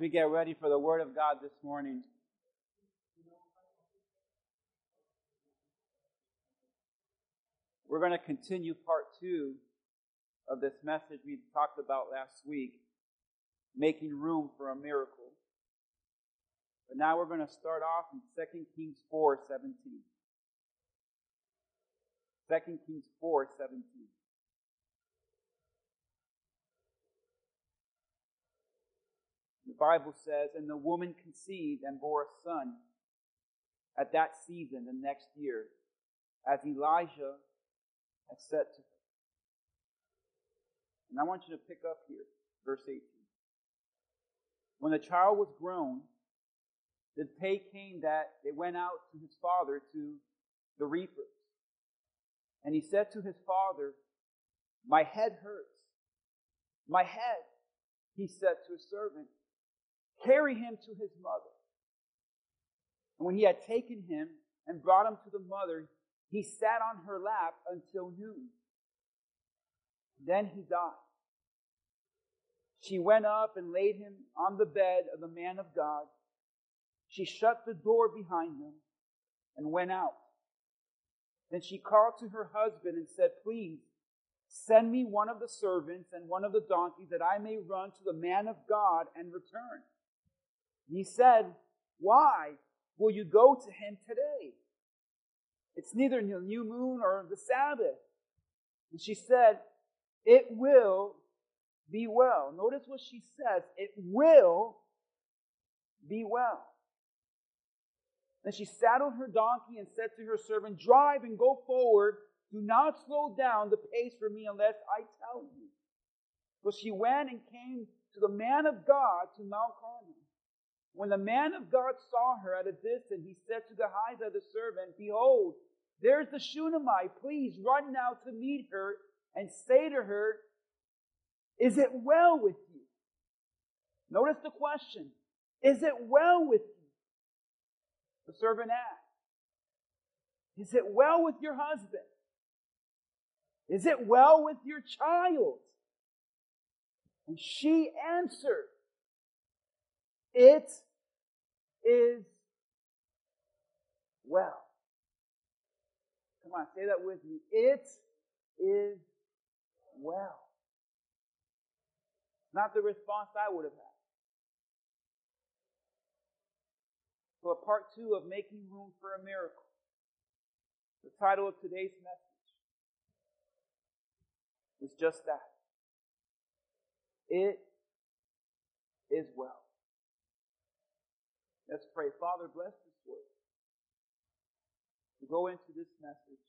we get ready for the Word of God this morning, we're going to continue part two of this message we talked about last week making room for a miracle. But now we're going to start off in 2 Kings 4 17. 2 Kings 4 17. Bible says, And the woman conceived and bore a son at that season the next year, as Elijah had said to her. And I want you to pick up here, verse 18. When the child was grown, the day came that it went out to his father to the reapers. And he said to his father, My head hurts. My head, he said to his servant, carry him to his mother. And when he had taken him and brought him to the mother, he sat on her lap until noon. Then he died. She went up and laid him on the bed of the man of God. She shut the door behind them and went out. Then she called to her husband and said, Please send me one of the servants and one of the donkeys that I may run to the man of God and return. He said, Why will you go to him today? It's neither the new moon or the Sabbath. And she said, It will be well. Notice what she says. It will be well. Then she saddled her donkey and said to her servant, Drive and go forward. Do not slow down the pace for me unless I tell you. So she went and came to the man of God to Mount Carmel. When the man of God saw her at a distance, he said to Gehazi the servant, Behold, there's the Shunammite. Please run now to meet her and say to her, Is it well with you? Notice the question. Is it well with you? The servant asked, Is it well with your husband? Is it well with your child? And she answered, It is well. Come on, say that with me. It is well. Not the response I would have had. So, part two of Making Room for a Miracle. The title of today's message is just that. It is well. Let's pray. Father, bless this word. To go into this message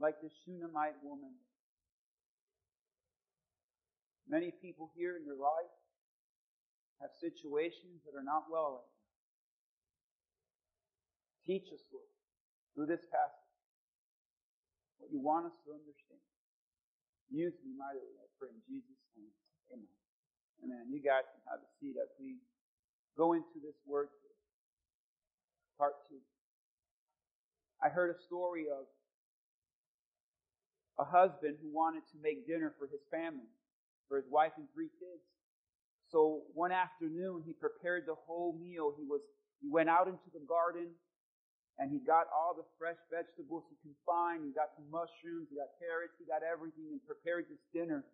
like the Shunammite woman. Many people here in your life have situations that are not well right Teach us, Lord, through this passage, what you want us to understand. Use me mightily, I pray in Jesus' name. Amen. Amen. You guys can have a seat as we go into this word. Part two. I heard a story of a husband who wanted to make dinner for his family, for his wife and three kids. So one afternoon, he prepared the whole meal. He was he went out into the garden and he got all the fresh vegetables he could find. He got some mushrooms, he got carrots, he got everything and prepared this dinner.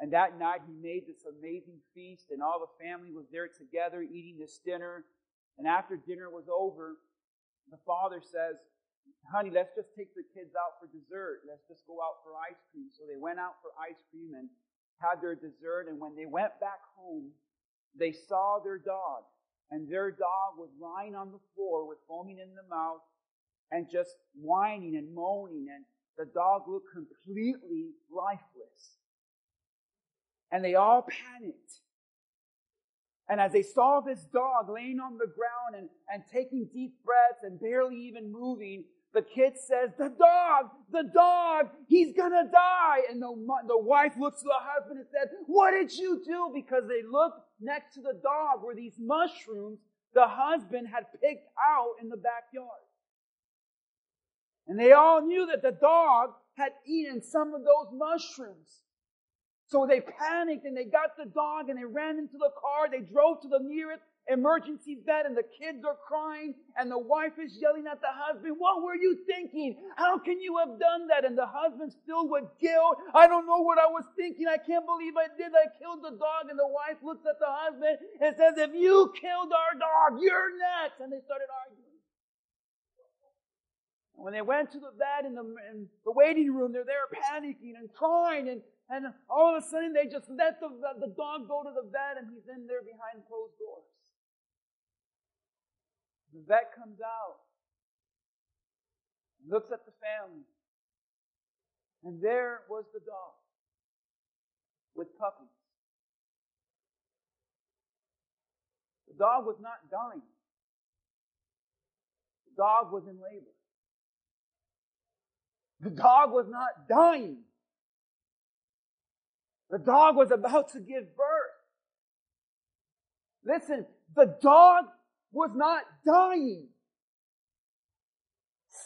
And that night he made this amazing feast and all the family was there together eating this dinner. And after dinner was over, the father says, honey, let's just take the kids out for dessert. Let's just go out for ice cream. So they went out for ice cream and had their dessert. And when they went back home, they saw their dog and their dog was lying on the floor with foaming in the mouth and just whining and moaning, and the dog looked completely lifeless. And they all panicked. And as they saw this dog laying on the ground and, and taking deep breaths and barely even moving, the kid says, the dog, the dog, he's gonna die. And the, the wife looks to the husband and says, what did you do? Because they looked next to the dog were these mushrooms the husband had picked out in the backyard. And they all knew that the dog had eaten some of those mushrooms. So they panicked and they got the dog and they ran into the car. They drove to the nearest emergency bed and the kids are crying and the wife is yelling at the husband, what were you thinking? How can you have done that? And the husband's filled with guilt. I don't know what I was thinking. I can't believe I did. I killed the dog. And the wife looks at the husband and says, if you killed our dog, you're next. And they started arguing. When they went to the bed in the, in the waiting room, they're there panicking and crying and and all of a sudden they just let the, the, dog go to the vet, and he's in there behind closed doors. The vet comes out, looks at the family, and there was the dog with puppies. The dog was not dying. The dog was in labor. The dog was not dying. The dog was about to give birth. Listen, the dog was not dying.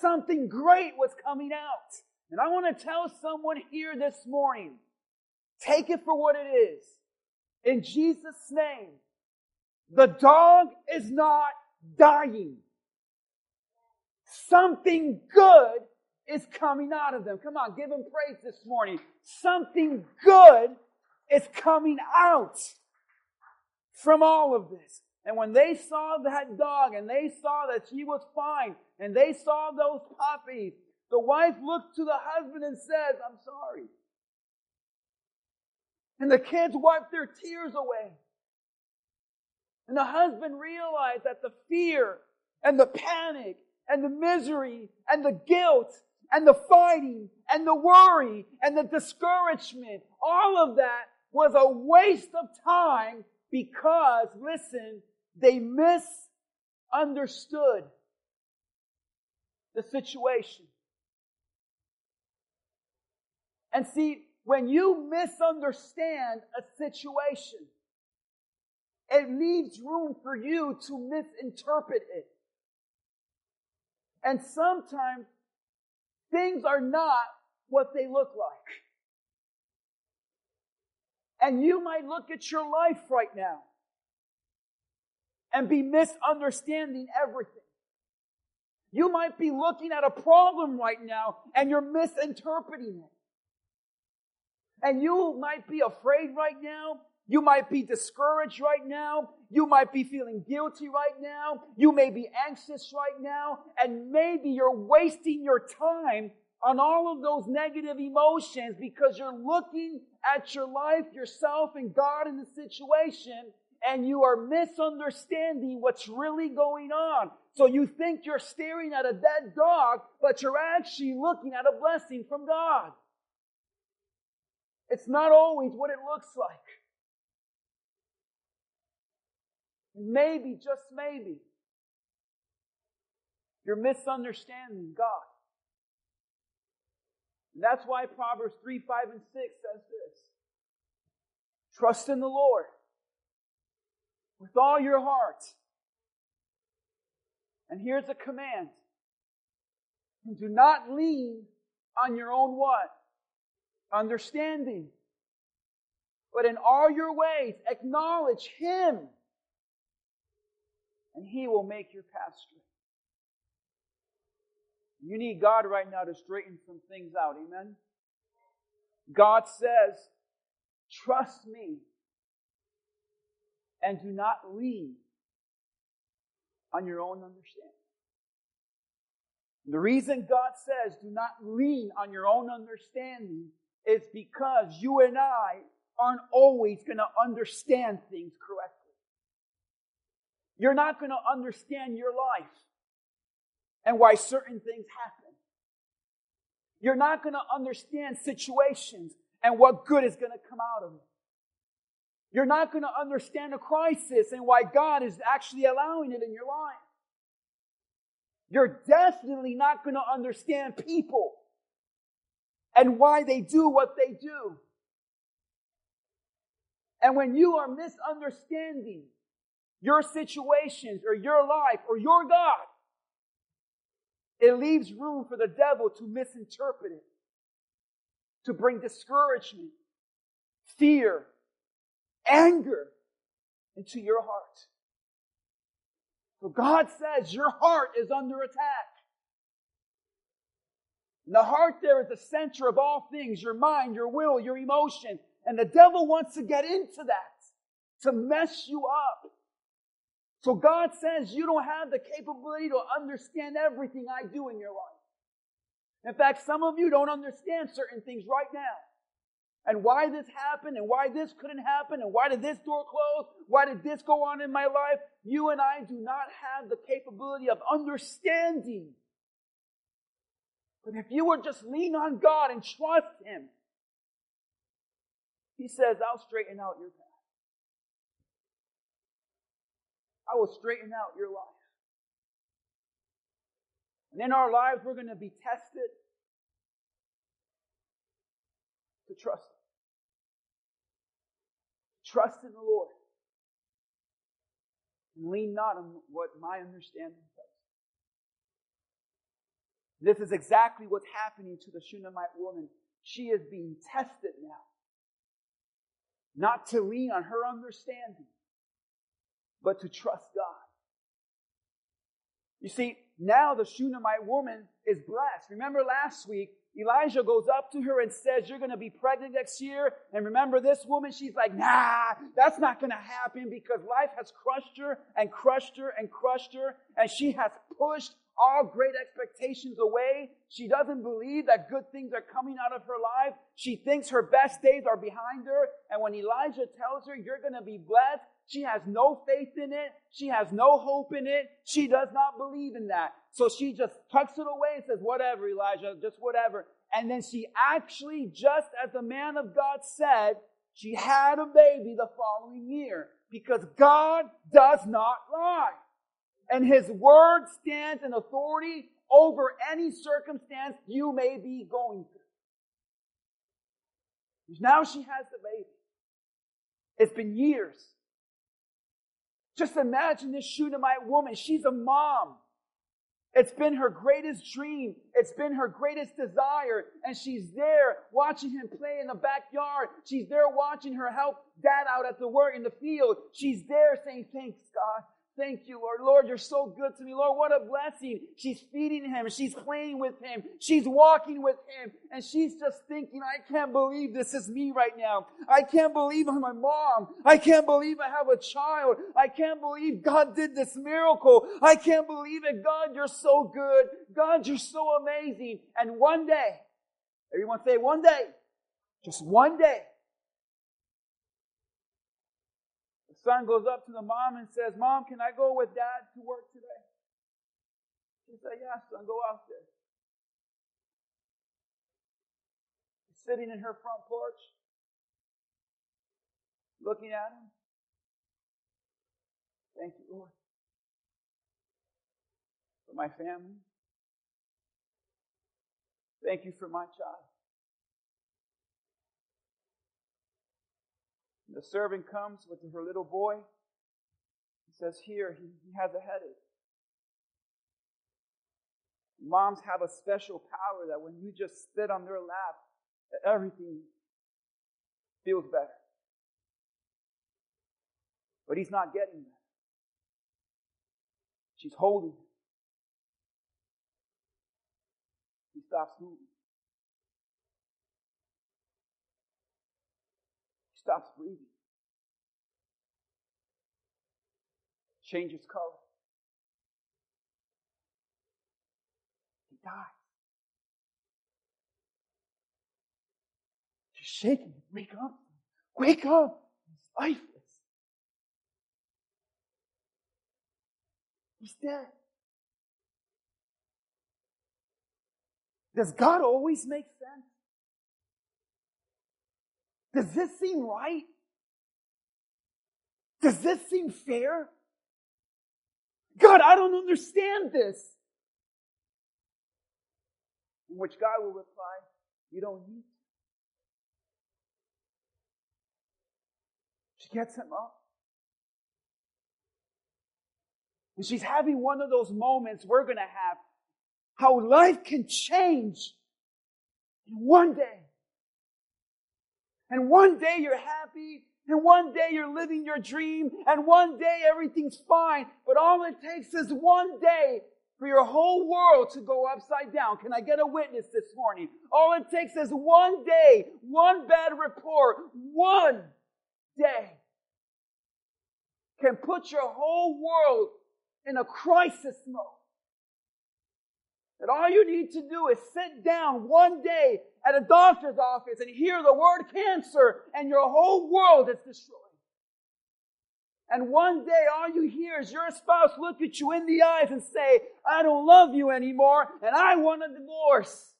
Something great was coming out. And I want to tell someone here this morning, take it for what it is. In Jesus' name, the dog is not dying. Something good is coming out of them. Come on, give him praise this morning. Something good is coming out from all of this. And when they saw that dog and they saw that she was fine and they saw those puppies, the wife looked to the husband and says, I'm sorry. And the kids wiped their tears away. And the husband realized that the fear and the panic and the misery and the guilt and the fighting and the worry and the discouragement, all of that was a waste of time because, listen, they misunderstood the situation. And see, when you misunderstand a situation, it leaves room for you to misinterpret it. And sometimes things are not what they look like. And you might look at your life right now and be misunderstanding everything. You might be looking at a problem right now and you're misinterpreting it. And you might be afraid right now. You might be discouraged right now. You might be feeling guilty right now. You may be anxious right now. And maybe you're wasting your time on all of those negative emotions because you're looking at your life, yourself, and God in the situation and you are misunderstanding what's really going on. So you think you're staring at a dead dog, but you're actually looking at a blessing from God. It's not always what it looks like. Maybe, just maybe, you're misunderstanding God. And that's why Proverbs 3, 5, and 6 says this. Trust in the Lord with all your heart. And here's a command. And do not lean on your own what? Understanding. But in all your ways, acknowledge Him. And He will make your path straight. You need God right now to straighten some things out. Amen? God says, trust me and do not lean on your own understanding. The reason God says do not lean on your own understanding is because you and I aren't always going to understand things correctly. You're not going to understand your life and why certain things happen. You're not going to understand situations and what good is going to come out of it. You're not going to understand a crisis and why God is actually allowing it in your life. You're definitely not going to understand people and why they do what they do. And when you are misunderstanding your situations or your life or your God, it leaves room for the devil to misinterpret it, to bring discouragement, fear, anger into your heart. So God says your heart is under attack. And the heart there is the center of all things, your mind, your will, your emotion. And the devil wants to get into that to mess you up. So God says you don't have the capability to understand everything I do in your life. In fact, some of you don't understand certain things right now. And why this happened and why this couldn't happen and why did this door close? Why did this go on in my life? You and I do not have the capability of understanding. But if you would just lean on God and trust Him, He says, I'll straighten out your path. I will straighten out your life. And in our lives, we're going to be tested to trust. Trust in the Lord. And lean not on what my understanding says. This is exactly what's happening to the Shunammite woman. She is being tested now. Not to lean on her understanding, but to trust God. You see, now the Shunammite woman is blessed. Remember last week, Elijah goes up to her and says, You're going to be pregnant next year. And remember this woman? She's like, Nah, that's not going to happen because life has crushed her and crushed her and crushed her. And she has pushed all great expectations away. She doesn't believe that good things are coming out of her life. She thinks her best days are behind her. And when Elijah tells her, You're going to be blessed, she has no faith in it. She has no hope in it. She does not believe in that. So she just tucks it away and says, Whatever, Elijah, just whatever. And then she actually, just as the man of God said, she had a baby the following year because God does not lie and his word stands in authority over any circumstance you may be going through. Now she has the baby. It's been years. Just imagine this Shunammite woman. She's a mom. It's been her greatest dream. It's been her greatest desire. And she's there watching him play in the backyard. She's there watching her help dad out at the work in the field. She's there saying, thanks God. Thank you, Lord. Lord, you're so good to me. Lord, what a blessing. She's feeding him. She's playing with him. She's walking with him. And she's just thinking, I can't believe this is me right now. I can't believe I'm a mom. I can't believe I have a child. I can't believe God did this miracle. I can't believe it. God, you're so good. God, you're so amazing. And one day, everyone say one day, just one day, son goes up to the mom and says, Mom, can I go with dad to work today? She said, Yeah, son, go out there. He's sitting in her front porch, looking at him. Thank you, Lord, for my family. Thank you for my child. The servant comes with her little boy. He says, Here, he, he has a headache. Moms have a special power that when you just sit on their lap, everything feels better. But he's not getting that. She's holding him. He stops moving. Stops breathing. Changes color. He dies. She's shaking. Wake up. Wake up. He's lifeless. He's dead. Does God always make? Does this seem right? Does this seem fair? God, I don't understand this. In which God will reply, You don't need. She gets him up. And she's having one of those moments we're going to have how life can change in one day. And one day you're happy, and one day you're living your dream, and one day everything's fine. But all it takes is one day for your whole world to go upside down. Can I get a witness this morning? All it takes is one day, one bad report, one day can put your whole world in a crisis mode. That all you need to do is sit down one day at a doctor's office and hear the word cancer and your whole world is destroyed. And one day all you hear is your spouse look at you in the eyes and say, I don't love you anymore and I want a divorce.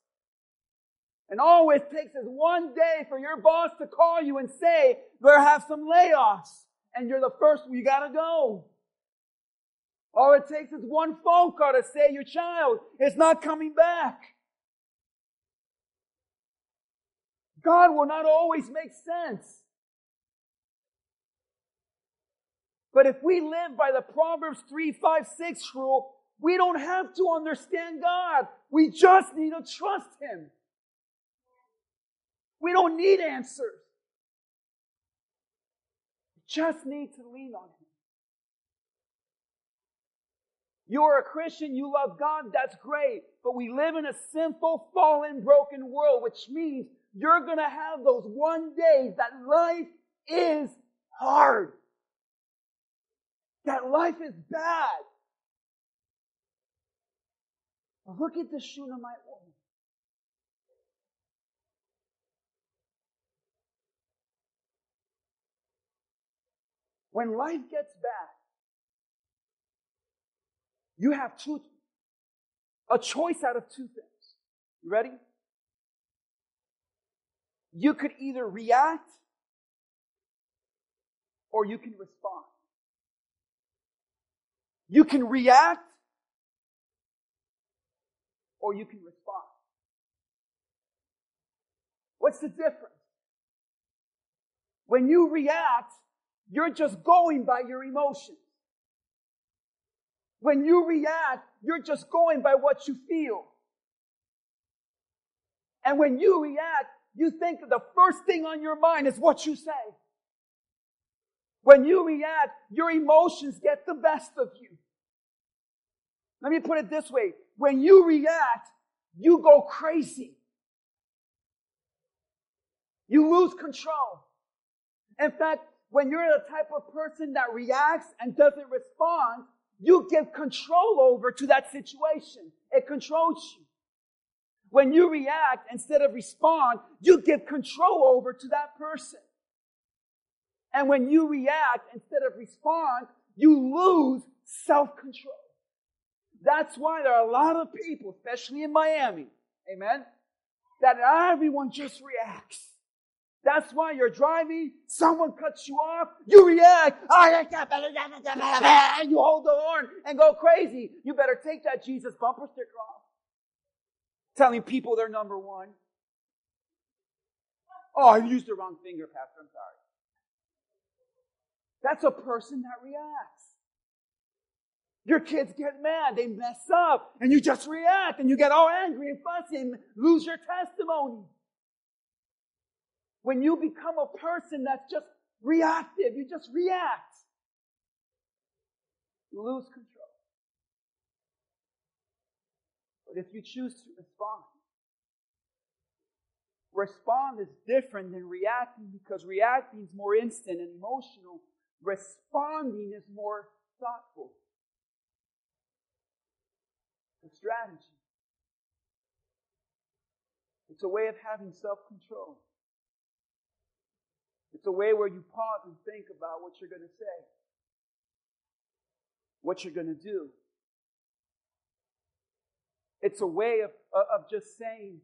And all it takes is one day for your boss to call you and say, there have some layoffs. And you're the first, you gotta go. All it takes is one phone call to say your child is not coming back. God will not always make sense. But if we live by the Proverbs 3, 5, 6 rule, we don't have to understand God. We just need to trust Him. We don't need answers. We just need to lean on Him. You are a Christian, you love God, that's great. But we live in a sinful, fallen, broken world, which means you're gonna have those one days that life is hard. That life is bad. Look at the Shunammite woman. When life gets bad, you have two, a choice out of two things. You ready? You could either react or you can respond. You can react or you can respond. What's the difference? When you react, you're just going by your emotions. When you react, you're just going by what you feel. And when you react, you think the first thing on your mind is what you say. When you react, your emotions get the best of you. Let me put it this way. When you react, you go crazy. You lose control. In fact, when you're the type of person that reacts and doesn't respond, you give control over to that situation. It controls you. When you react instead of respond, you give control over to that person. And when you react instead of respond, you lose self-control. That's why there are a lot of people, especially in Miami, amen, that everyone just reacts. That's why you're driving, someone cuts you off, you react, oh, and you hold the horn and go crazy. You better take that Jesus bumper sticker off. Telling people they're number one. Oh, I used the wrong finger, Pastor. I'm sorry. That's a person that reacts. Your kids get mad, they mess up, and you just react and you get all angry and fussy and lose your testimony. When you become a person that's just reactive, you just react, you lose control. But if you choose to respond, respond is different than reacting because reacting is more instant and emotional. Responding is more thoughtful. A strategy. It's a way of having self control. It's a way where you pause and think about what you're going to say, what you're going to do. It's a way of, of just saying,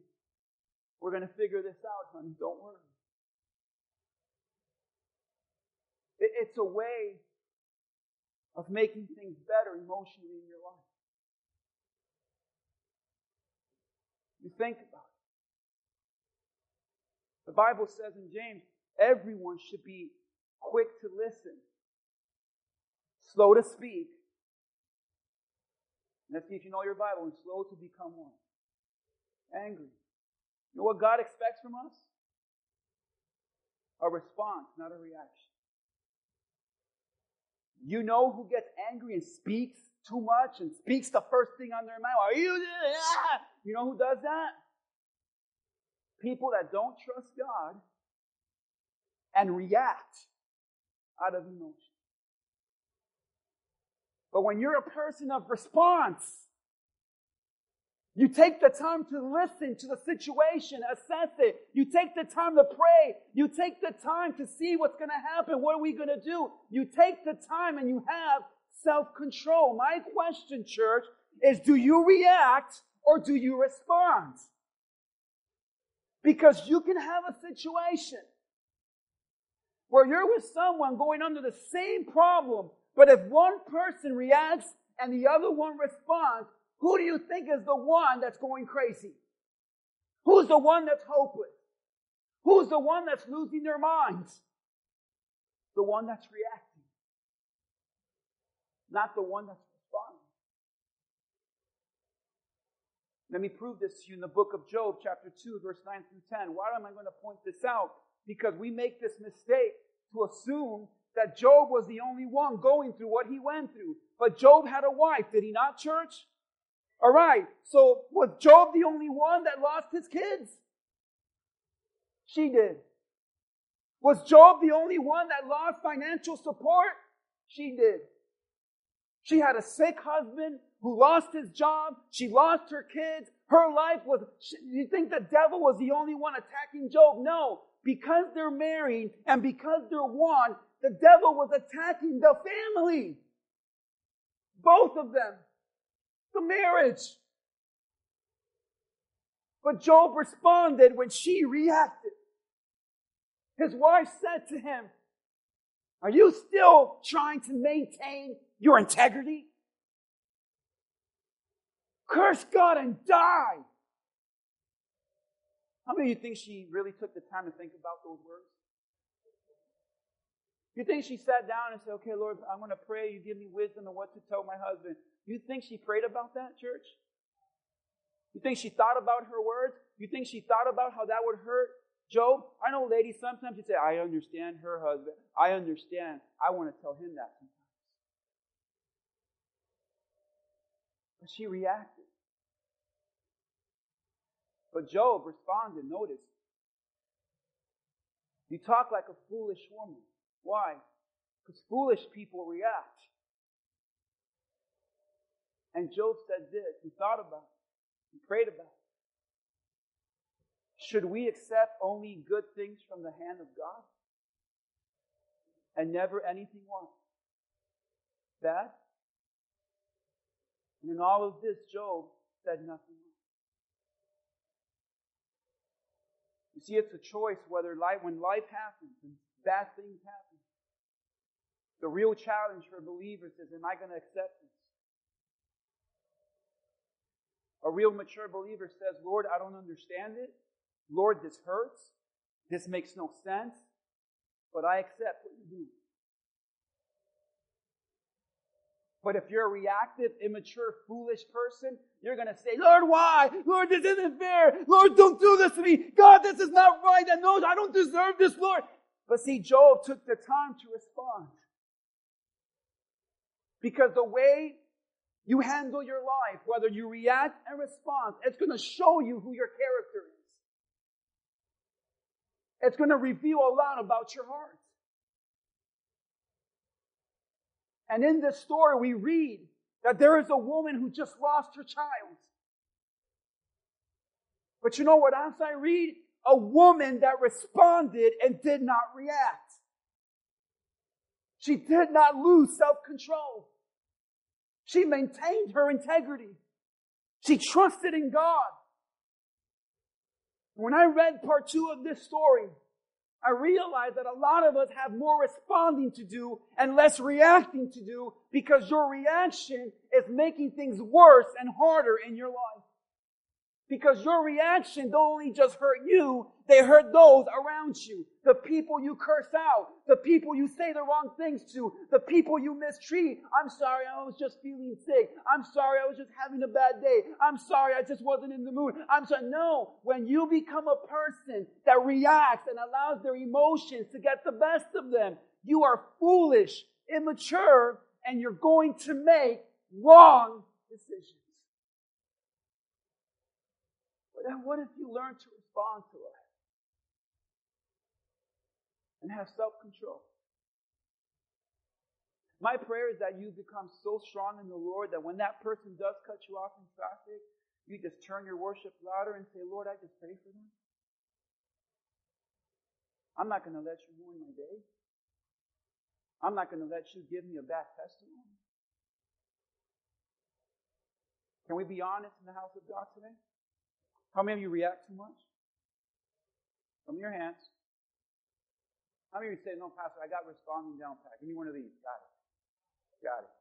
we're going to figure this out, honey, don't worry. It's a way of making things better emotionally in your life. You think about it. The Bible says in James, everyone should be quick to listen, slow to speak. Let's see if you know your Bible, and slow to become one. Angry. You know what God expects from us? A response, not a reaction. You know who gets angry and speaks too much and speaks the first thing on their mind? Are you? You know who does that? People that don't trust God and react out of emotion. But when you're a person of response, you take the time to listen to the situation, assess it. You take the time to pray. You take the time to see what's going to happen. What are we going to do? You take the time and you have self-control. My question, church, is do you react or do you respond? Because you can have a situation where you're with someone going under the same problem, but if one person reacts and the other one responds, who do you think is the one that's going crazy? Who's the one that's hopeless? Who's the one that's losing their minds? The one that's reacting, not the one that's responding. Let me prove this to you in the book of Job, chapter 2, verse 9 through 10. Why am I going to point this out? Because we make this mistake to assume that Job was the only one going through what he went through. But Job had a wife, did he not, church? All right. So was Job the only one that lost his kids? She did. Was Job the only one that lost financial support? She did. She had a sick husband who lost his job. She lost her kids. Her life was, you think the devil was the only one attacking Job? No. Because they're married and because they're one, the devil was attacking the family. Both of them the marriage. But Job responded when she reacted. His wife said to him, Are you still trying to maintain your integrity? Curse God and die. How many of you think she really took the time to think about those words? You think she sat down and said, Okay, Lord, I'm going to pray. You give me wisdom on what to tell my husband. You think she prayed about that, church? You think she thought about her words? You think she thought about how that would hurt Job? I know ladies, sometimes you say, I understand her husband. I understand. I want to tell him that sometimes. But she reacted. But Job responded, notice. You talk like a foolish woman. Why? Because foolish people react. And Job said this. He thought about it. He prayed about it. Should we accept only good things from the hand of God? And never anything what? Bad? And in all of this, Job said nothing You see, it's a choice whether life, when life happens and bad things happen, the real challenge for believers is, am I going to accept this? A real mature believer says, Lord, I don't understand it. Lord, this hurts. This makes no sense. But I accept what you do. But if you're a reactive, immature, foolish person, you're going to say, Lord, why? Lord, this isn't fair. Lord, don't do this to me. God, this is not right. I know I don't deserve this, Lord. But see, Job took the time to respond. Because the way you handle your life, whether you react and respond, it's going to show you who your character is. It's going to reveal a lot about your heart. And in this story, we read that there is a woman who just lost her child. But you know what else I read? A woman that responded and did not react. She did not lose self control. She maintained her integrity. She trusted in God. When I read part two of this story, I realize that a lot of us have more responding to do and less reacting to do because your reaction is making things worse and harder in your life. Because your reaction don't only just hurt you, they hurt those around you. The people you curse out, the people you say the wrong things to, the people you mistreat. I'm sorry, I was just feeling sick. I'm sorry, I was just having a bad day. I'm sorry, I just wasn't in the mood. I'm sorry. No, when you become a person that reacts and allows their emotions to get the best of them, you are foolish, immature, and you're going to make wrong decisions. But then what if you learn to respond to it and have self control? My prayer is that you become so strong in the Lord that when that person does cut you off in traffic, you just turn your worship louder and say, Lord, I just pray for them. I'm not going to let you ruin my day. I'm not going to let you give me a bad testimony. Can we be honest in the house of God today? How many of you react too much? From your hands. How many of you say, no, Pastor, I got responding down pat. Give me one of these. Got it. Got it.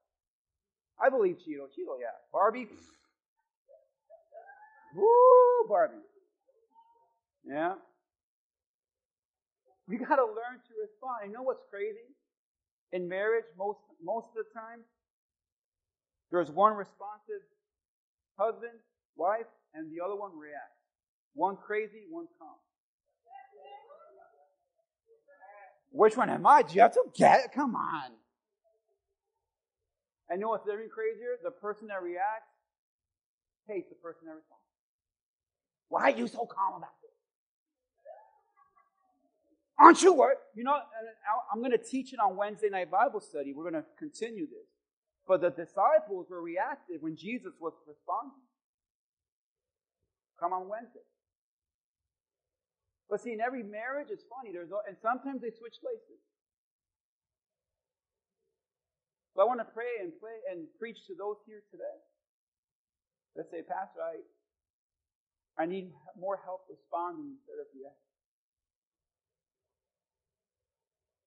I believe Cheeto. Cheeto, yeah. Barbie. Woo, Barbie. Yeah. We got to learn to respond. You know what's crazy? In marriage, most, most of the time, there's one responsive husband, wife, and the other one reacts. One crazy, one calm. Which one am I? Do you have to get? Come on. I know what's even crazier? The person that reacts hates the person that responds. Why are you so calm about this? Aren't you worried? You know, I'm going to teach it on Wednesday night Bible study. We're going to continue this. But the disciples were reactive when Jesus was responding. Come on Wednesday. But see, in every marriage, it's funny. There's and sometimes they switch places. But I want to pray and pray and preach to those here today. Let's say, Pastor, I I need more help responding instead of reacting.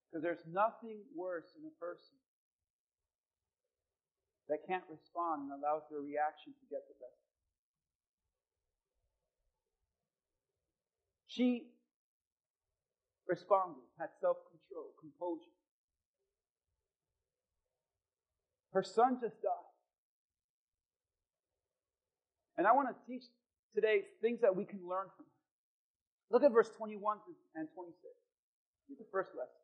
Because there's nothing worse in a person that can't respond and allows their reaction to get the best. She responded, had self control, composure. Her son just died. And I want to teach today things that we can learn from her. Look at verse 21 and 26. the first lesson.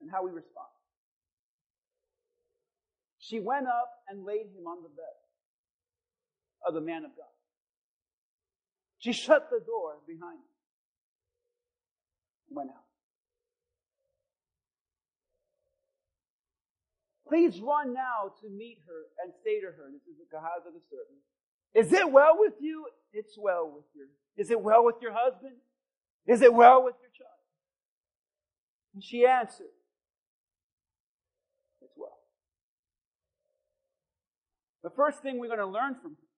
And how we respond. She went up and laid him on the bed of the man of God. She shut the door behind her and went out. Please run now to meet her and say to her, this is the Gehazi the servant, is it well with you? It's well with you. Is it well with your husband? Is it well with your child? And she answered, It's well. The first thing we're going to learn from her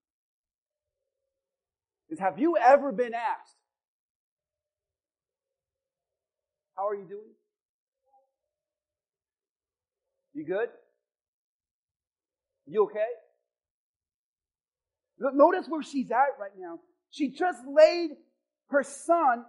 is have you ever been asked, How are you doing? You good? You okay? Notice where she's at right now. She just laid her son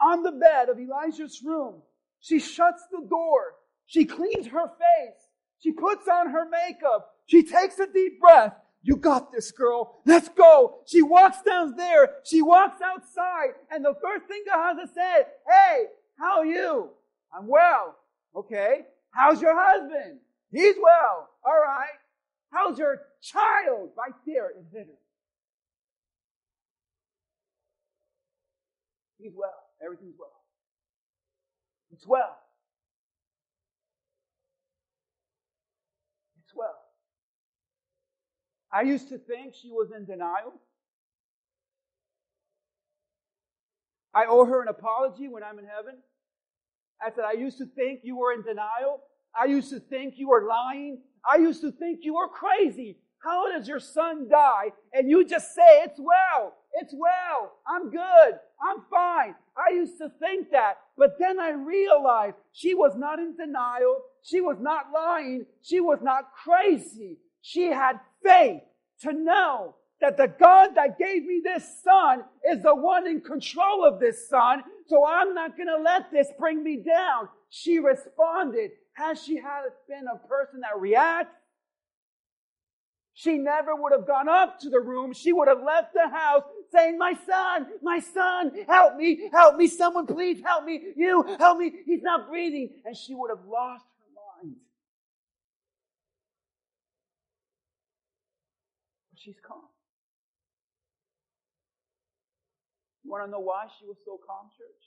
on the bed of Elijah's room. She shuts the door. She cleans her face. She puts on her makeup. She takes a deep breath. You got this, girl. Let's go. She walks down there. She walks outside. And the first thing Gehazi said, Hey, how are you? I'm well. Okay. How's your husband? He's well. All right. How's your child? Right there in dinner. He's well. Everything's well. It's well. It's well. I used to think she was in denial. I owe her an apology when I'm in heaven. I said, I used to think you were in denial. I used to think you were lying. I used to think you were crazy. How does your son die and you just say, it's well, it's well, I'm good, I'm fine. I used to think that, but then I realized she was not in denial. She was not lying. She was not crazy. She had faith to know that the God that gave me this son is the one in control of this son, so I'm not going to let this bring me down. She responded. Has she had been a person that reacts? She never would have gone up to the room. She would have left the house saying, My son, my son, help me, help me, someone please help me, you help me, he's not breathing. And she would have lost her mind. But she's calm. You want to know why she was so calm, church?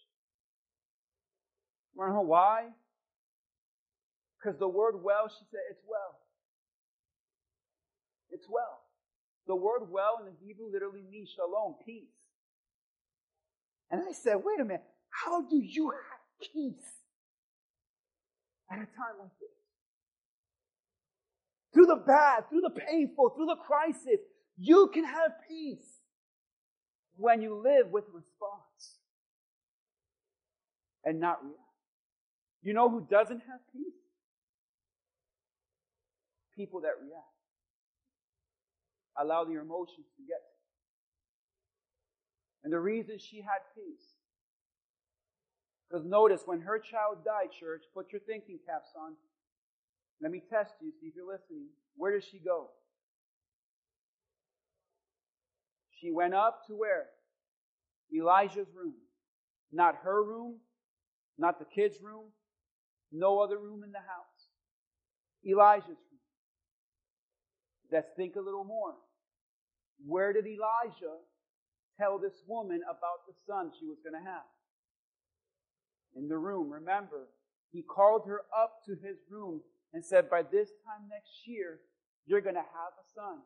You want to know why? Because the word well, she said, it's well. It's well. The word well in the Hebrew literally means shalom, peace. And I said, wait a minute, how do you have peace at a time like this? Through the bad, through the painful, through the crisis, you can have peace when you live with response and not react. You know who doesn't have peace? People that react. Allow their emotions to get to And the reason she had peace. Because notice, when her child died, church, put your thinking caps on. Let me test you, see if you're listening. Where does she go? She went up to where? Elijah's room. Not her room, not the kids' room, no other room in the house. Elijah's room. Let's think a little more. Where did Elijah tell this woman about the son she was going to have? In the room. Remember, he called her up to his room and said, By this time next year, you're going to have a son.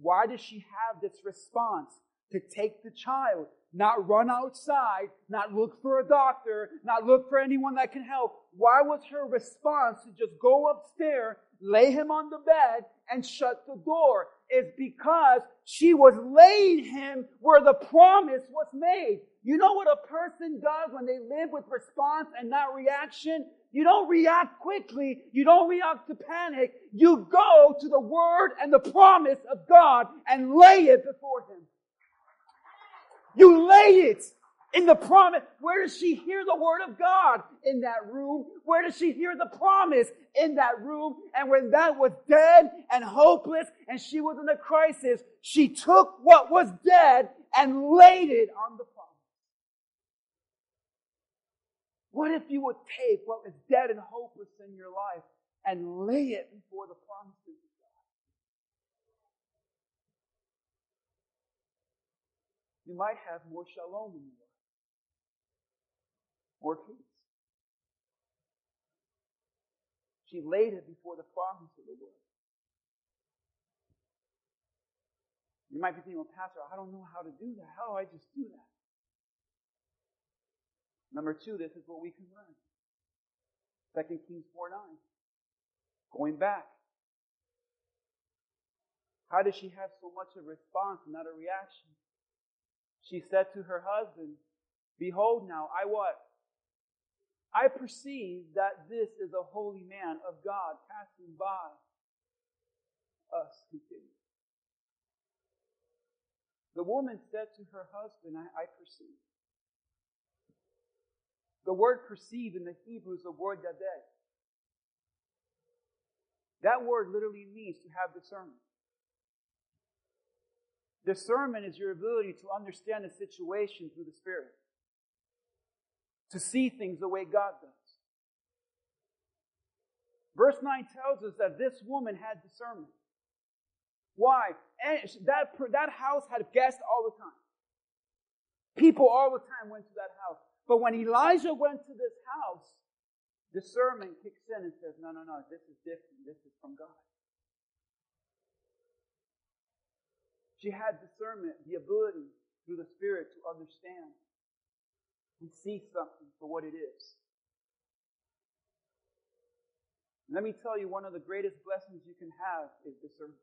Why does she have this response? To take the child, not run outside, not look for a doctor, not look for anyone that can help. Why was her response to just go upstairs, lay him on the bed, and shut the door? Is because she was laying him where the promise was made. You know what a person does when they live with response and not reaction? You don't react quickly. You don't react to panic. You go to the word and the promise of God and lay it before Him. You lay it in the promise. Where does she hear the word of God? In that room. Where does she hear the promise? In that room. And when that was dead and hopeless and she was in a crisis, she took what was dead and laid it on the promise. What if you would take what was dead and hopeless in your life and lay it before the promises of God? You might have more shalom in your life, more peace. She laid it before the promise of the Lord. You might be thinking, well, Pastor, I don't know how to do that. How do I just do that? Number two, this is what we can learn. 2 Kings 4 9. Going back. How does she have so much of a response not a reaction? She said to her husband, Behold now, I what? I perceive that this is a holy man of God passing by us. The woman said to her husband, I, I perceive. The word perceive in the Hebrew is the word yadeh. That word literally means to have discernment. Discernment is your ability to understand a situation through the Spirit, to see things the way God does. Verse 9 tells us that this woman had discernment. Why? And that, that house had guests all the time. People all the time went to that house. But when Elijah went to this house, discernment kicks in and says, no, no, no, this is different. This is from God. She had discernment, the ability through the Spirit to understand and see something for what it is. Let me tell you, one of the greatest blessings you can have is discernment.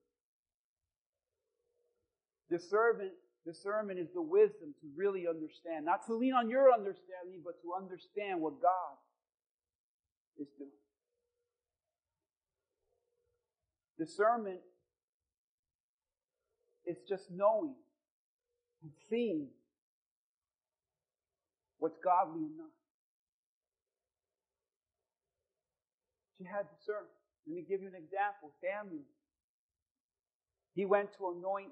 Discernment Discernment is the wisdom to really understand, not to lean on your understanding, but to understand what God is doing. Discernment is just knowing and seeing what's godly and not. She had discernment. Let me give you an example. Samuel. He went to anoint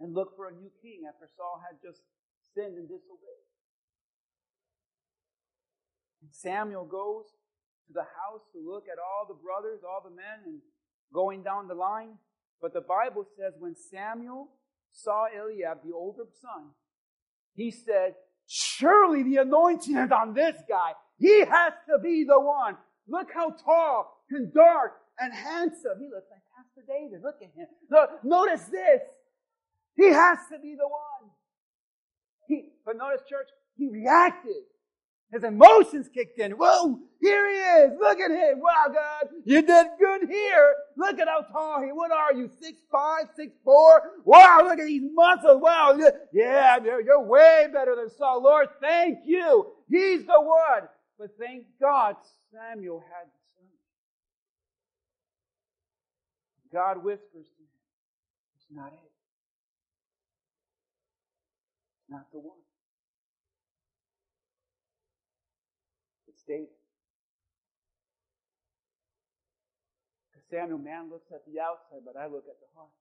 and look for a new king after Saul had just sinned and disobeyed. And Samuel goes to the house to look at all the brothers, all the men, and going down the line. But the Bible says when Samuel saw Eliab, the older son, he said, Surely the anointing is on this guy. He has to be the one. Look how tall and dark and handsome. He looks like Pastor David. Look at him. Look, notice this. He has to be the one. He, but notice, church, he reacted. His emotions kicked in. Whoa, here he is. Look at him. Wow, God, you did good here. Look at how tall he. What are you? Six five, six four. Wow, look at these muscles. Wow, yeah, you're way better than Saul. Lord, thank you. He's the one. But thank God Samuel had discernment. God whispers to him, It's not it. It's not the one. It's David. Because Samuel, man looks at the outside, but I look at the heart.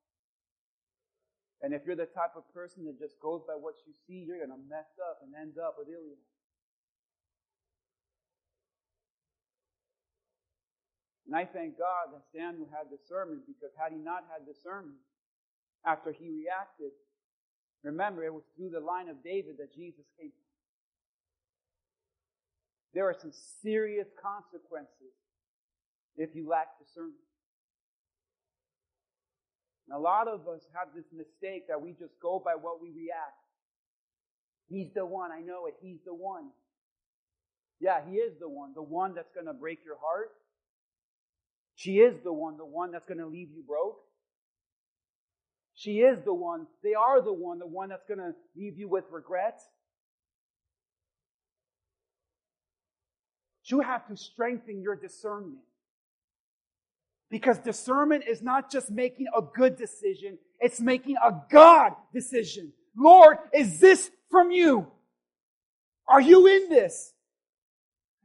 And if you're the type of person that just goes by what you see, you're going to mess up and end up with Eliab. And I thank God that Samuel had discernment because had he not had discernment after he reacted, remember it was through the line of David that Jesus came. There are some serious consequences if you lack discernment. And a lot of us have this mistake that we just go by what we react. He's the one, I know it, he's the one. Yeah, he is the one, the one that's going to break your heart, she is the one, the one that's going to leave you broke. She is the one, they are the one, the one that's going to leave you with regret. You have to strengthen your discernment. Because discernment is not just making a good decision, it's making a God decision. Lord, is this from you? Are you in this?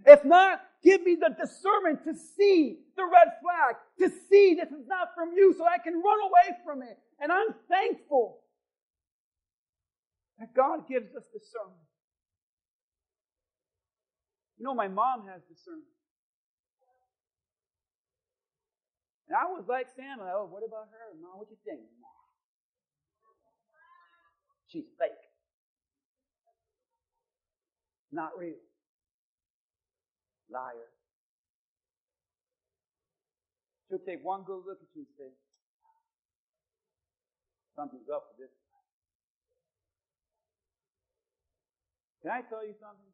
If not, Give me the discernment to see the red flag, to see this is not from you so I can run away from it. And I'm thankful that God gives us discernment. You know, my mom has discernment. And I was like Sam, oh, what about her? Mom, what you think? She's fake. Not real. Liar. She'll take one good look at you and say, Something's up with this. Can I tell you something?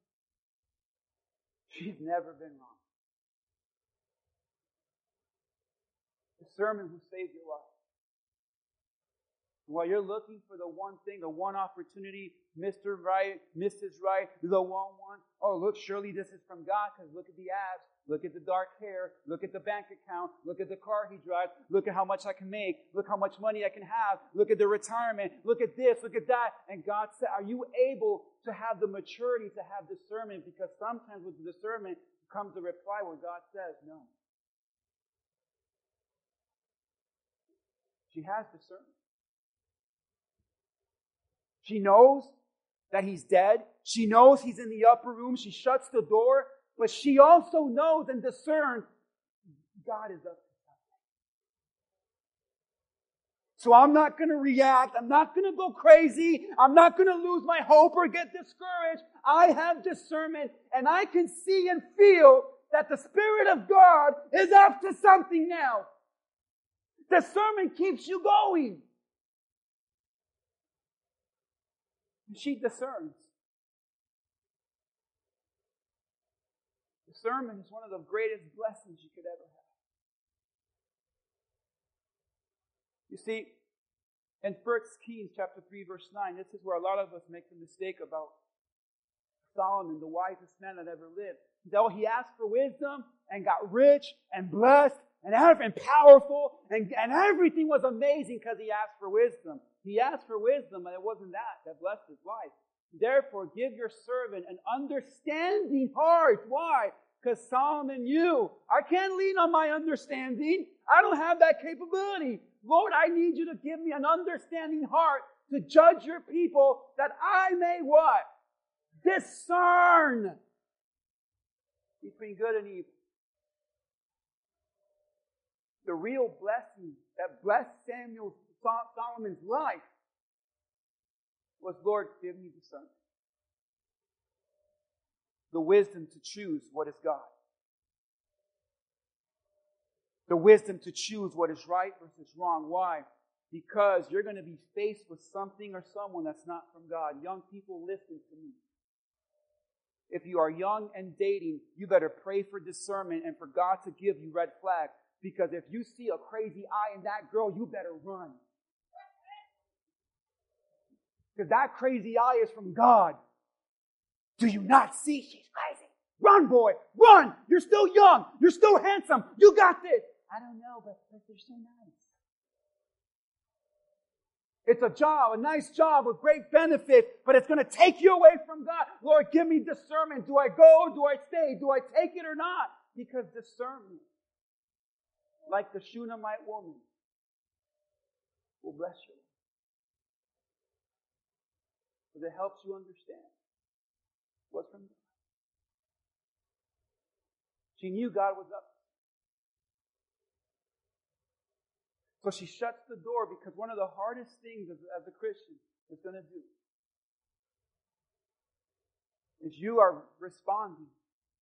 She's never been wrong. The sermon will save your life. While you're looking for the one thing, the one opportunity, Mr. Right, Mrs. Right, the one one, oh, look, surely this is from God because look at the abs, look at the dark hair, look at the bank account, look at the car he drives, look at how much I can make, look how much money I can have, look at the retirement, look at this, look at that. And God said, are you able to have the maturity to have discernment? Because sometimes with discernment comes the reply where God says, no. She has discernment. She knows that he's dead. She knows he's in the upper room. She shuts the door, but she also knows and discerns God is up to something. So I'm not going to react. I'm not going to go crazy. I'm not going to lose my hope or get discouraged. I have discernment and I can see and feel that the Spirit of God is up to something now. Discernment keeps you going. She discerns. Discernment is one of the greatest blessings you could ever have. You see, in 1 Kings chapter 3, verse 9, this is where a lot of us make the mistake about Solomon, the wisest man that ever lived. Though he asked for wisdom and got rich and blessed and, and powerful and, and everything was amazing because he asked for wisdom. He asked for wisdom, and it wasn't that that blessed his life. Therefore, give your servant an understanding heart. Why? Because Solomon knew, I can't lean on my understanding. I don't have that capability. Lord, I need you to give me an understanding heart to judge your people that I may what? Discern between good and evil. The real blessing that blessed Samuel Solomon's life was, Lord, give me discernment. The wisdom to choose what is God. The wisdom to choose what is right versus wrong. Why? Because you're going to be faced with something or someone that's not from God. Young people, listen to me. If you are young and dating, you better pray for discernment and for God to give you red flags. Because if you see a crazy eye in that girl, you better run. Because that crazy eye is from God. Do you not see she's crazy? Run, boy, run! You're still young. You're still handsome. You got this. I don't know, but, they're so nice. It's a job, a nice job with great benefit, but it's going to take you away from God. Lord, give me discernment. Do I go? Do I stay? Do I take it or not? Because discernment, like the Shunammite woman, will bless you. Because it helps you understand what's from God. She knew God was up. So she shuts the door because one of the hardest things as, as a Christian is going to do is you are responding.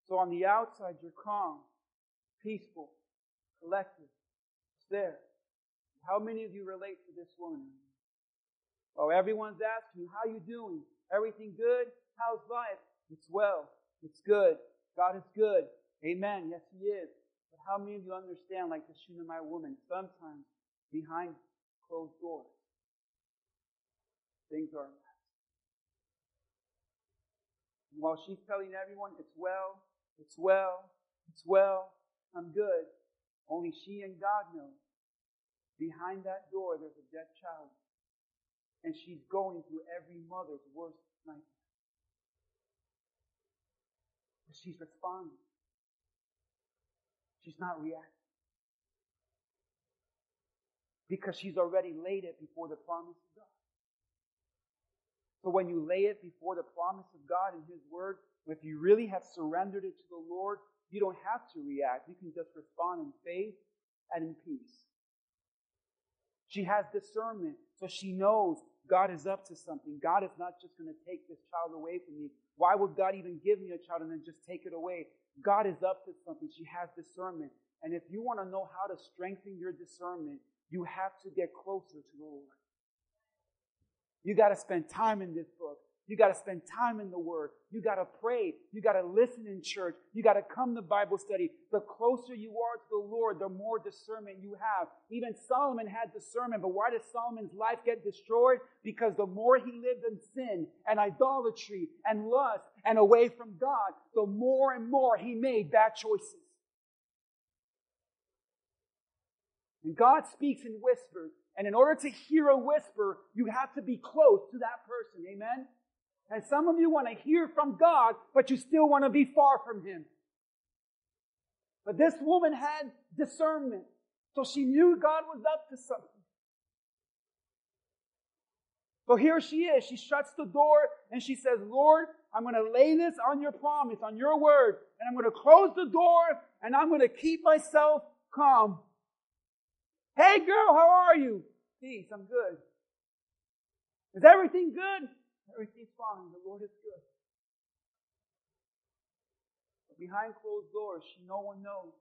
So on the outside, you're calm, peaceful, collected. It's there. How many of you relate to this woman? Oh, everyone's asking you, how you doing? Everything good? How's life? It's well. It's good. God is good. Amen. Yes, He is. But how many of you understand, like the Shunammite woman, sometimes behind closed doors, things are a mess. And while she's telling everyone, it's well, it's well, it's well, I'm good, only she and God know. Behind that door, there's a dead child and she's going through every mother's worst nightmare. But she's responding. She's not reacting. Because she's already laid it before the promise of God. So when you lay it before the promise of God and His Word, if you really have surrendered it to the Lord, you don't have to react. You can just respond in faith and in peace. She has discernment, so she knows God is up to something. God is not just going to take this child away from me. Why would God even give me a child and then just take it away? God is up to something. She has discernment. And if you want to know how to strengthen your discernment, you have to get closer to the Lord. You got to spend time in this book. You got to spend time in the Word. You got to pray. You got to listen in church. You got to come to Bible study. The closer you are to the Lord, the more discernment you have. Even Solomon had discernment, but why did Solomon's life get destroyed? Because the more he lived in sin and idolatry and lust and away from God, the more and more he made bad choices. And God speaks in whispers. And in order to hear a whisper, you have to be close to that person. Amen? And some of you want to hear from God, but you still want to be far from Him. But this woman had discernment. So she knew God was up to something. So here she is. She shuts the door and she says, Lord, I'm going to lay this on your promise, on your word, and I'm going to close the door and I'm going to keep myself calm. Hey girl, how are you? Peace, I'm good. Is everything good? Everything's fine. The Lord is good. But behind closed doors, she, no one knows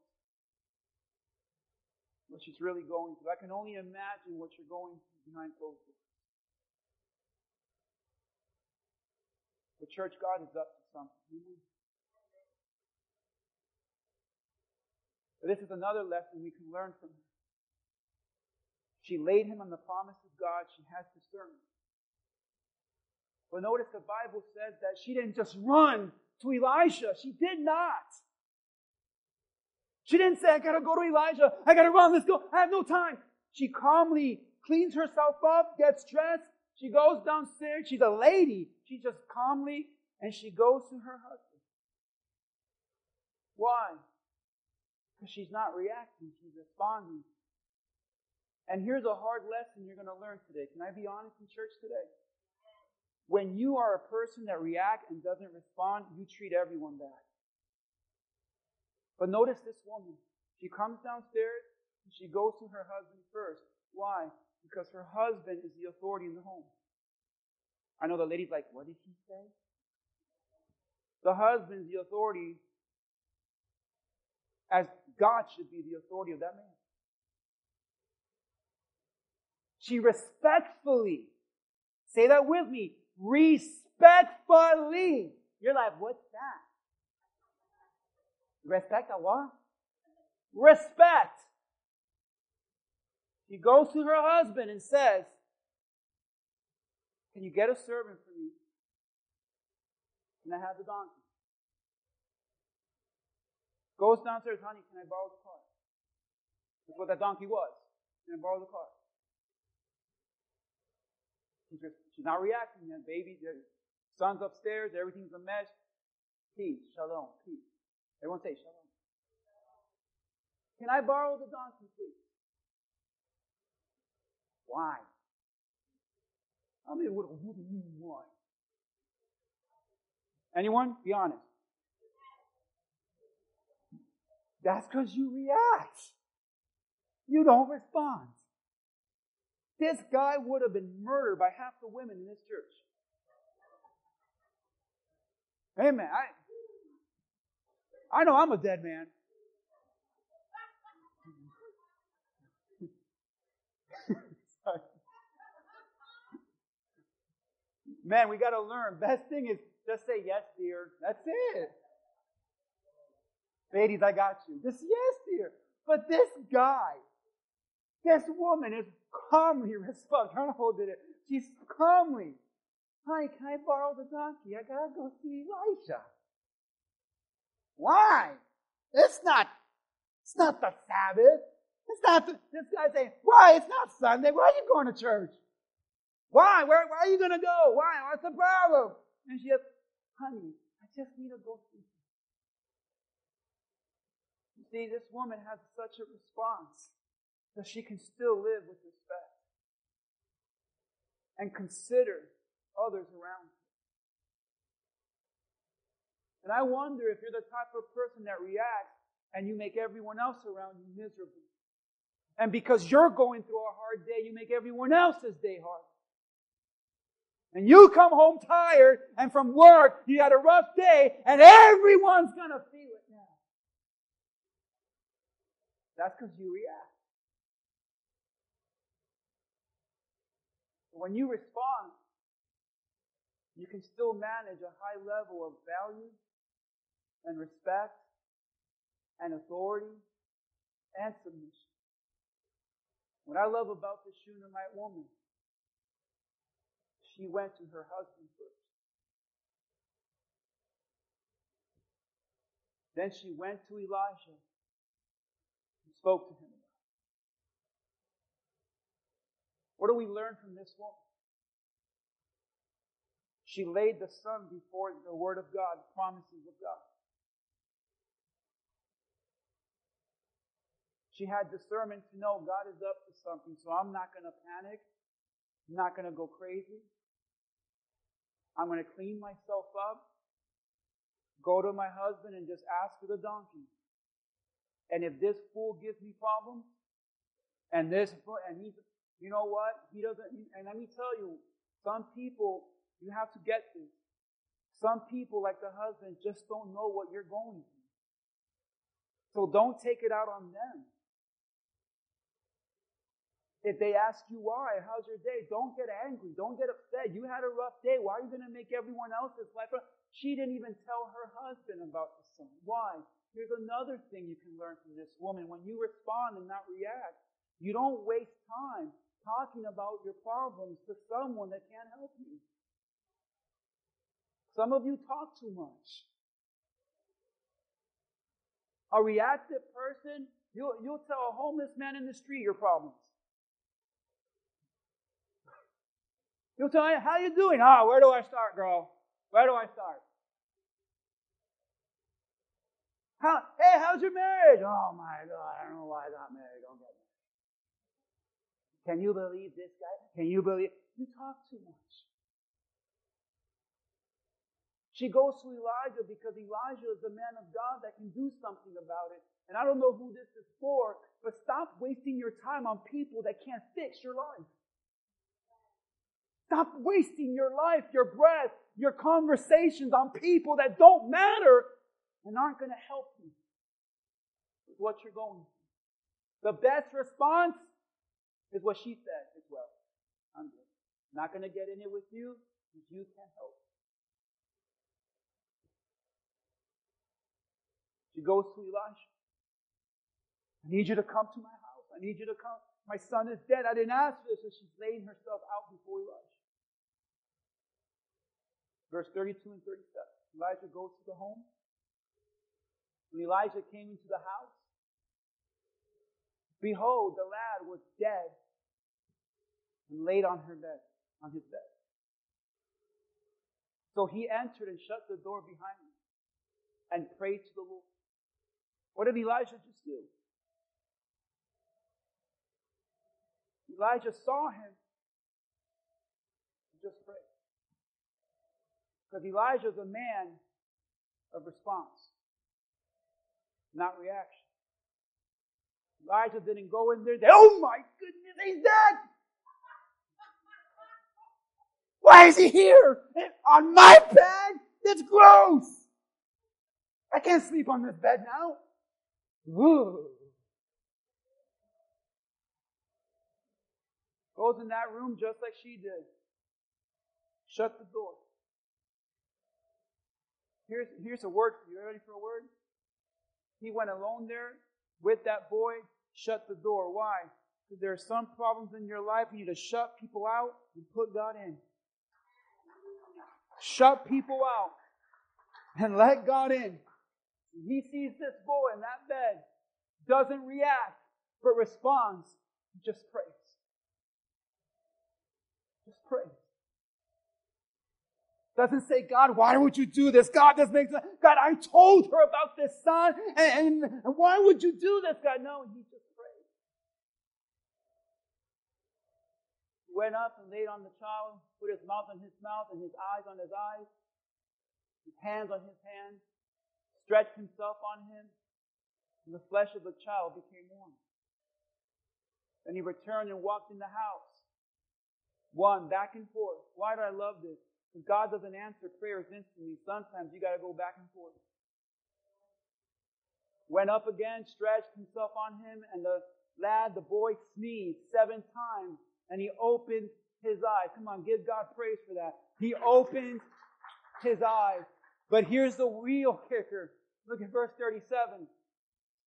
what she's really going through. I can only imagine what you're going through behind closed doors. The church God is up to something. But this is another lesson we can learn from her. She laid him on the promise of God. She has discernment. But notice the Bible says that she didn't just run to Elijah. She did not. She didn't say, I gotta go to Elijah. I gotta run. Let's go. I have no time. She calmly cleans herself up, gets dressed. She goes downstairs. She's a lady. She just calmly, and she goes to her husband. Why? Because she's not reacting, she's responding. And here's a hard lesson you're going to learn today. Can I be honest in church today? When you are a person that reacts and doesn't respond, you treat everyone bad. But notice this woman. She comes downstairs and she goes to her husband first. Why? Because her husband is the authority in the home. I know the lady's like, what did he say? The husband's the authority as God should be the authority of that man. She respectfully, say that with me, respectfully. You're like, what's that? Respect a what? Respect. She goes to her husband and says, Can you get a servant for me? Can I have the donkey? Goes downstairs, honey, can I borrow the car? That's what that donkey was. Can I borrow the car? She's, she's not reacting yet. Baby, the son's upstairs, everything's a mess. Peace, shalom, peace. Everyone say shalom. Can I borrow the donkey, please? Why? Mean, what, what do you mean? Anyone? Be honest. That's because you react. You don't respond. This guy would have been murdered by half the women in this church. Amen. I, I know I'm a dead man. Man, we got to learn. Best thing is just say yes, dear. That's it. Ladies, I got you. Just yes, dear. But this guy, this woman is calmly. Trying to hold it. She's calmly. Hi, can I borrow the donkey? I gotta go see Elisha. Why? It's not. It's not the Sabbath. It's not the, this guy saying, why? It's not Sunday. Why are you going to church? Why? Where, where are you going to go? Why? What's the problem? And she says, honey, I just need to go see You see, this woman has such a response that she can still live with respect and consider others around her. And I wonder if you're the type of person that reacts and you make everyone else around you miserable. And because you're going through a hard day, you make everyone else's day hard. And you come home tired and from work, you had a rough day and everyone's gonna feel it now. That's because you react. When you respond, you can still manage a high level of value and respect and authority and submission. What I love about the Shunammite woman she went to her husband first. Then she went to Elijah and spoke to him What do we learn from this woman? She laid the son before the word of God, the promises of God. She had discernment to know God is up to something, so I'm not going to panic. I'm not going to go crazy. I'm going to clean myself up, go to my husband and just ask for the donkey. And if this fool gives me problems, and this, and he's, you know what? He doesn't, and let me tell you, some people, you have to get this. Some people, like the husband, just don't know what you're going through. So don't take it out on them. If they ask you why, how's your day? Don't get angry. Don't get upset. You had a rough day. Why are you going to make everyone else's life? She didn't even tell her husband about the son. Why? Here's another thing you can learn from this woman. When you respond and not react, you don't waste time talking about your problems to someone that can't help you. Some of you talk too much. A reactive person, you'll, you'll tell a homeless man in the street your problems. You'll tell him, how you doing? Ah, where do I start, girl? Where do I start? How, hey, how's your marriage? Oh my God, I don't know why I got married. Married. Can you believe this guy? Can you believe? You talk too much. She goes to Elijah because Elijah is a man of God that can do something about it. And I don't know who this is for, but stop wasting your time on people that can't fix your life. Stop wasting your life, your breath, your conversations on people that don't matter and aren't going to help you with what you're going through. The best response is what she said as well. I'm good. Not going to get in it with you you can't help. She goes to Elisha. I need you to come to my house. I need you to come. My son is dead. I didn't ask for this. So she's laying herself out before Elisha. Verse 32 and 37. Elijah goes to the home. When Elijah came into the house, behold, the lad was dead and laid on her bed, on his bed. So he entered and shut the door behind him and prayed to the Lord. What did Elijah just do? Elijah saw him and just prayed. Because Elijah is a man of response not reaction. Elijah didn't go in there, oh my goodness, he's dead! Why is he here? On my bed? That's gross! I can't sleep on this bed now. Ooh. Goes in that room just like she did. Shut the door. Here's, here's a word for you. Ready for a word? He went alone there with that boy, shut the door. Why? Because there are some problems in your life. You need to shut people out and put God in. Shut people out and let God in. He sees this boy in that bed, doesn't react, but responds, just prays. Just prays. Doesn't say, God, why would you do this? God, this makes. God, I told her about this son, and, and, and why would you do this? God, no, he just prayed. He went up and laid on the child, put his mouth on his mouth and his eyes on his eyes, his hands on his hands, stretched himself on him, and the flesh of the child became warm. Then he returned and walked in the house. One, back and forth. Why do I love this? Because God doesn't answer prayers instantly. Sometimes you got to go back and forth. Went up again, stretched himself on him, and the lad, the boy, sneezed seven times, and he opened his eyes. Come on, give God praise for that. He opened his eyes. But here's the real kicker. Look at verse 37.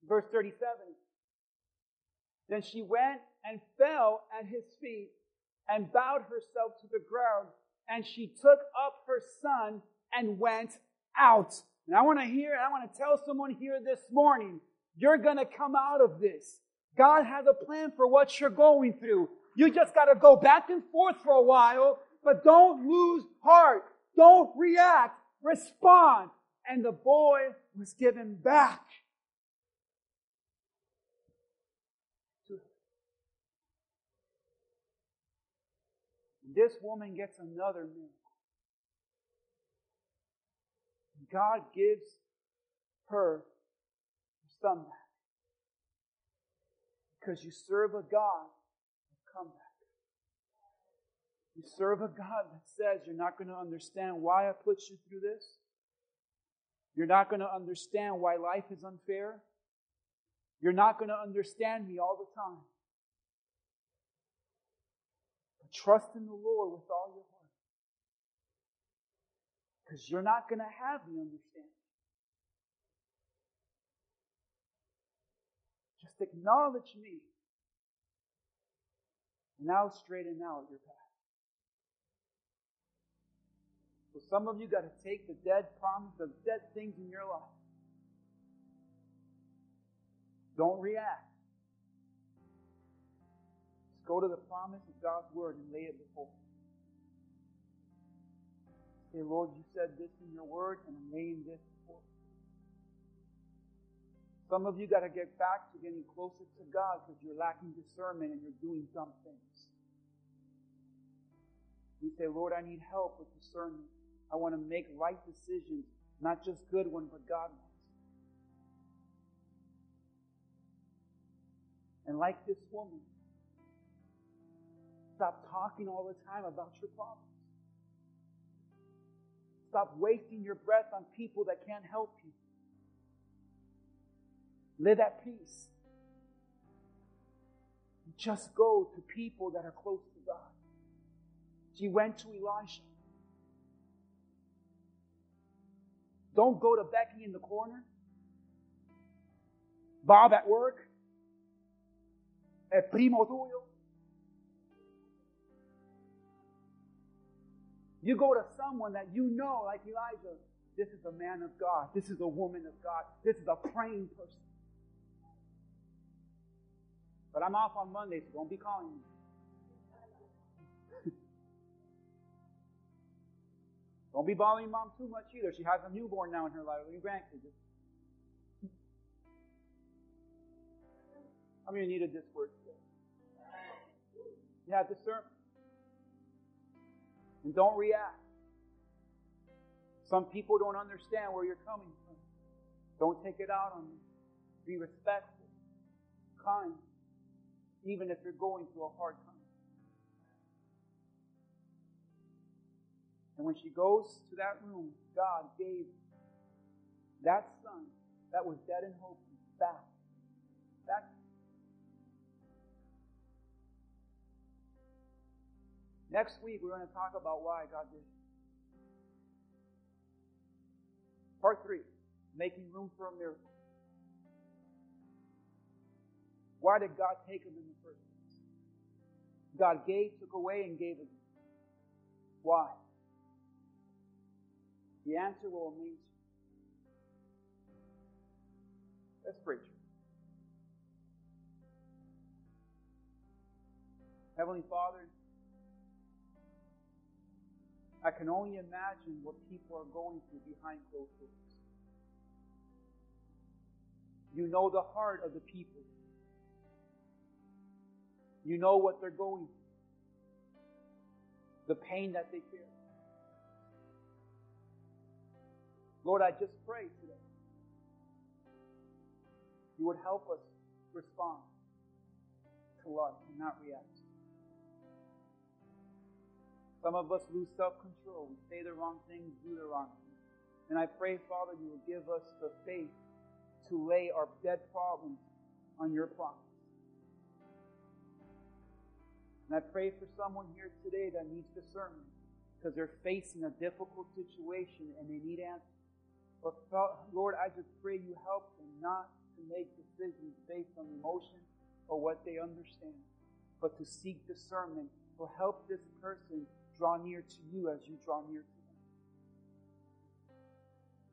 Verse 37. Then she went and fell at his feet and bowed herself to the ground and she took up her son and went out. And I want to hear, I want to tell someone here this morning, you're going to come out of this. God has a plan for what you're going through. You just got to go back and forth for a while, but don't lose heart. Don't react. Respond. And the boy was given back this woman gets another miracle. God gives her some back. Because you serve a God You serve a God that says you're not going to understand why I put you through this. You're not going to understand why life is unfair. You're not going to understand me all the time. Trust in the Lord with all your heart. Because you're not going to have the understanding. Just acknowledge me. Now straighten out your path. So some of you got to take the dead promise, the dead things in your life. Don't react. Just go to the promise of God's word and lay it before Him. say, Lord, you said this in your word, and I'm laying this before you. Some of you got to get back to getting closer to God because you're lacking discernment and you're doing dumb You say, Lord, I need help with discernment. I want to make right decisions, not just good ones, but God ones. And like this woman, stop talking all the time about your problems. Stop wasting your breath on people that can't help you. Live at peace. Just go to people that are close. She went to Elisha. Don't go to Becky in the corner. Bob at work. at primo tuyo. You go to someone that you know, like Elijah, this is a man of God. This is a woman of God. This is a praying person. But I'm off on Monday, so don't be calling me. Don't be bothering mom too much either. She has a newborn now in her life, new grandkids. How many needed this word today? You have discernment. And don't react. Some people don't understand where you're coming from. Don't take it out on them. Be respectful, kind, even if you're going through a hard time. And when she goes to that room, God gave that son that was dead and hopeless back. Back Next week, we're going to talk about why God did. Part three making room for a miracle. Why did God take him in the first place? God gave, took away, and gave again. Why? The answer will amaze you. Let's pray. Heavenly Father, I can only imagine what people are going through behind closed doors. You know the heart of the people. You know what they're going through. The pain that they feel. Lord, I just pray today. You would help us respond to love and not react. Some of us lose self control. We say the wrong things, do the wrong things. And I pray, Father, you will give us the faith to lay our dead problems on your promise. And I pray for someone here today that needs discernment because they're facing a difficult situation and they need answers. But Lord, I just pray you help them not to make decisions based on emotion or what they understand, but to seek discernment. to help this person draw near to you as you draw near to them.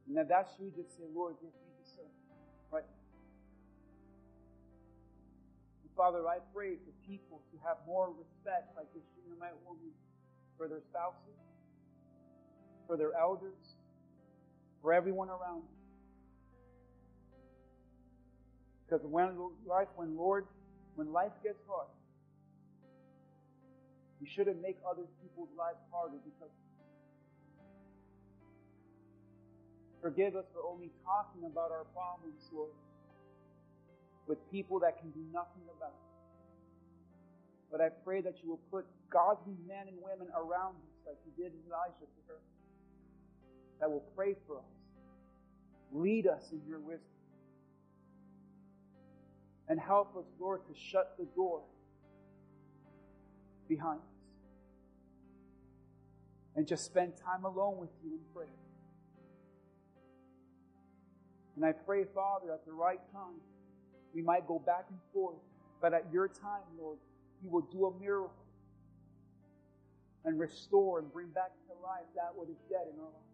And if that's you, just say, Lord, give me discernment. Right? Father, I pray for people to have more respect, like this Shunammite woman, for their spouses, for their elders, for everyone around them. Because when life, when Lord, when life gets hard, we shouldn't make other people's lives harder because forgive us for only talking about our problems, Lord, with people that can do nothing about it. But I pray that you will put godly men and women around us like you did Elijah to her, that will pray for us, lead us in your wisdom, and help us, Lord, to shut the door behind us. and just spend time alone with you in prayer. And I pray, Father, at the right time, we might go back and forth, but at your time, Lord, you will do a miracle and restore and bring back to life that what is dead in our lives.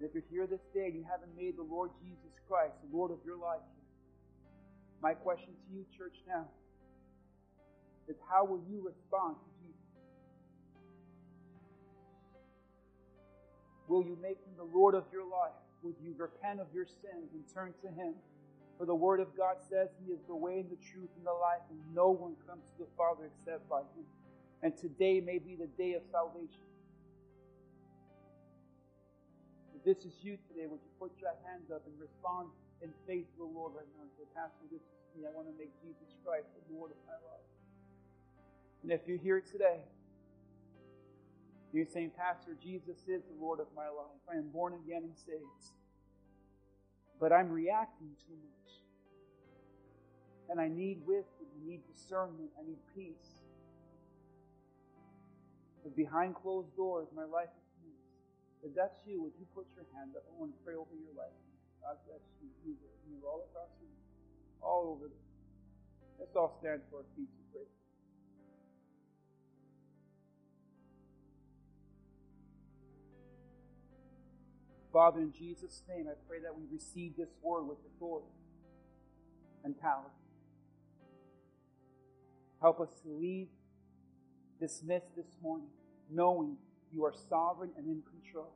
And if you're here this day and you haven't made the Lord Jesus Christ the Lord of your life, my question to you, church, now is how will you respond to Jesus? Will you make him the Lord of your life? Will you repent of your sins and turn to him? For the word of God says he is the way, and the truth, and the life, and no one comes to the Father except by him. And today may be the day of salvation. If this is you today, would you put your hands up and respond in faith to the Lord right now and say, Pastor, this is me. I want to make Jesus Christ the Lord of my life. And if you're here today, you're saying, Pastor, Jesus is the Lord of my life. I am born again and saved. But I'm reacting too much. And I need wisdom. I need discernment. I need peace. But behind closed doors, my life. If that's you, would you put your hand up? I want to pray over your life. God bless you. You, you all across the room. All over. Let's all stand for our feet to pray. Father, in Jesus' name, I pray that we receive this word with authority and power. Help us to leave dismissed this morning, knowing you are sovereign and in control.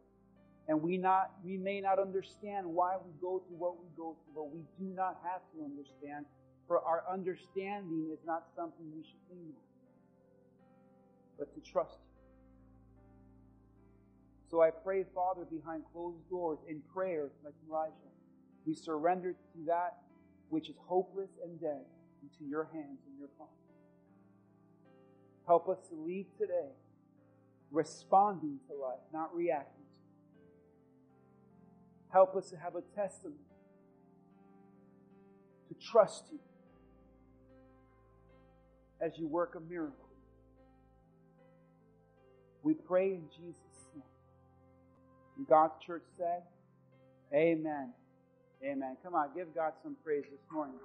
And we not we may not understand why we go through what we go through, but we do not have to understand, for our understanding is not something we should lean on, but to trust you. So I pray, Father, behind closed doors in prayers like Elijah, we surrender to that which is hopeless and dead into your hands and your palm. Help us to leave today responding to life, not reacting to it. Help us to have a testimony, to trust you as you work a miracle. We pray in Jesus' And God's church said, Amen. Amen. Come on, give God some praise this morning.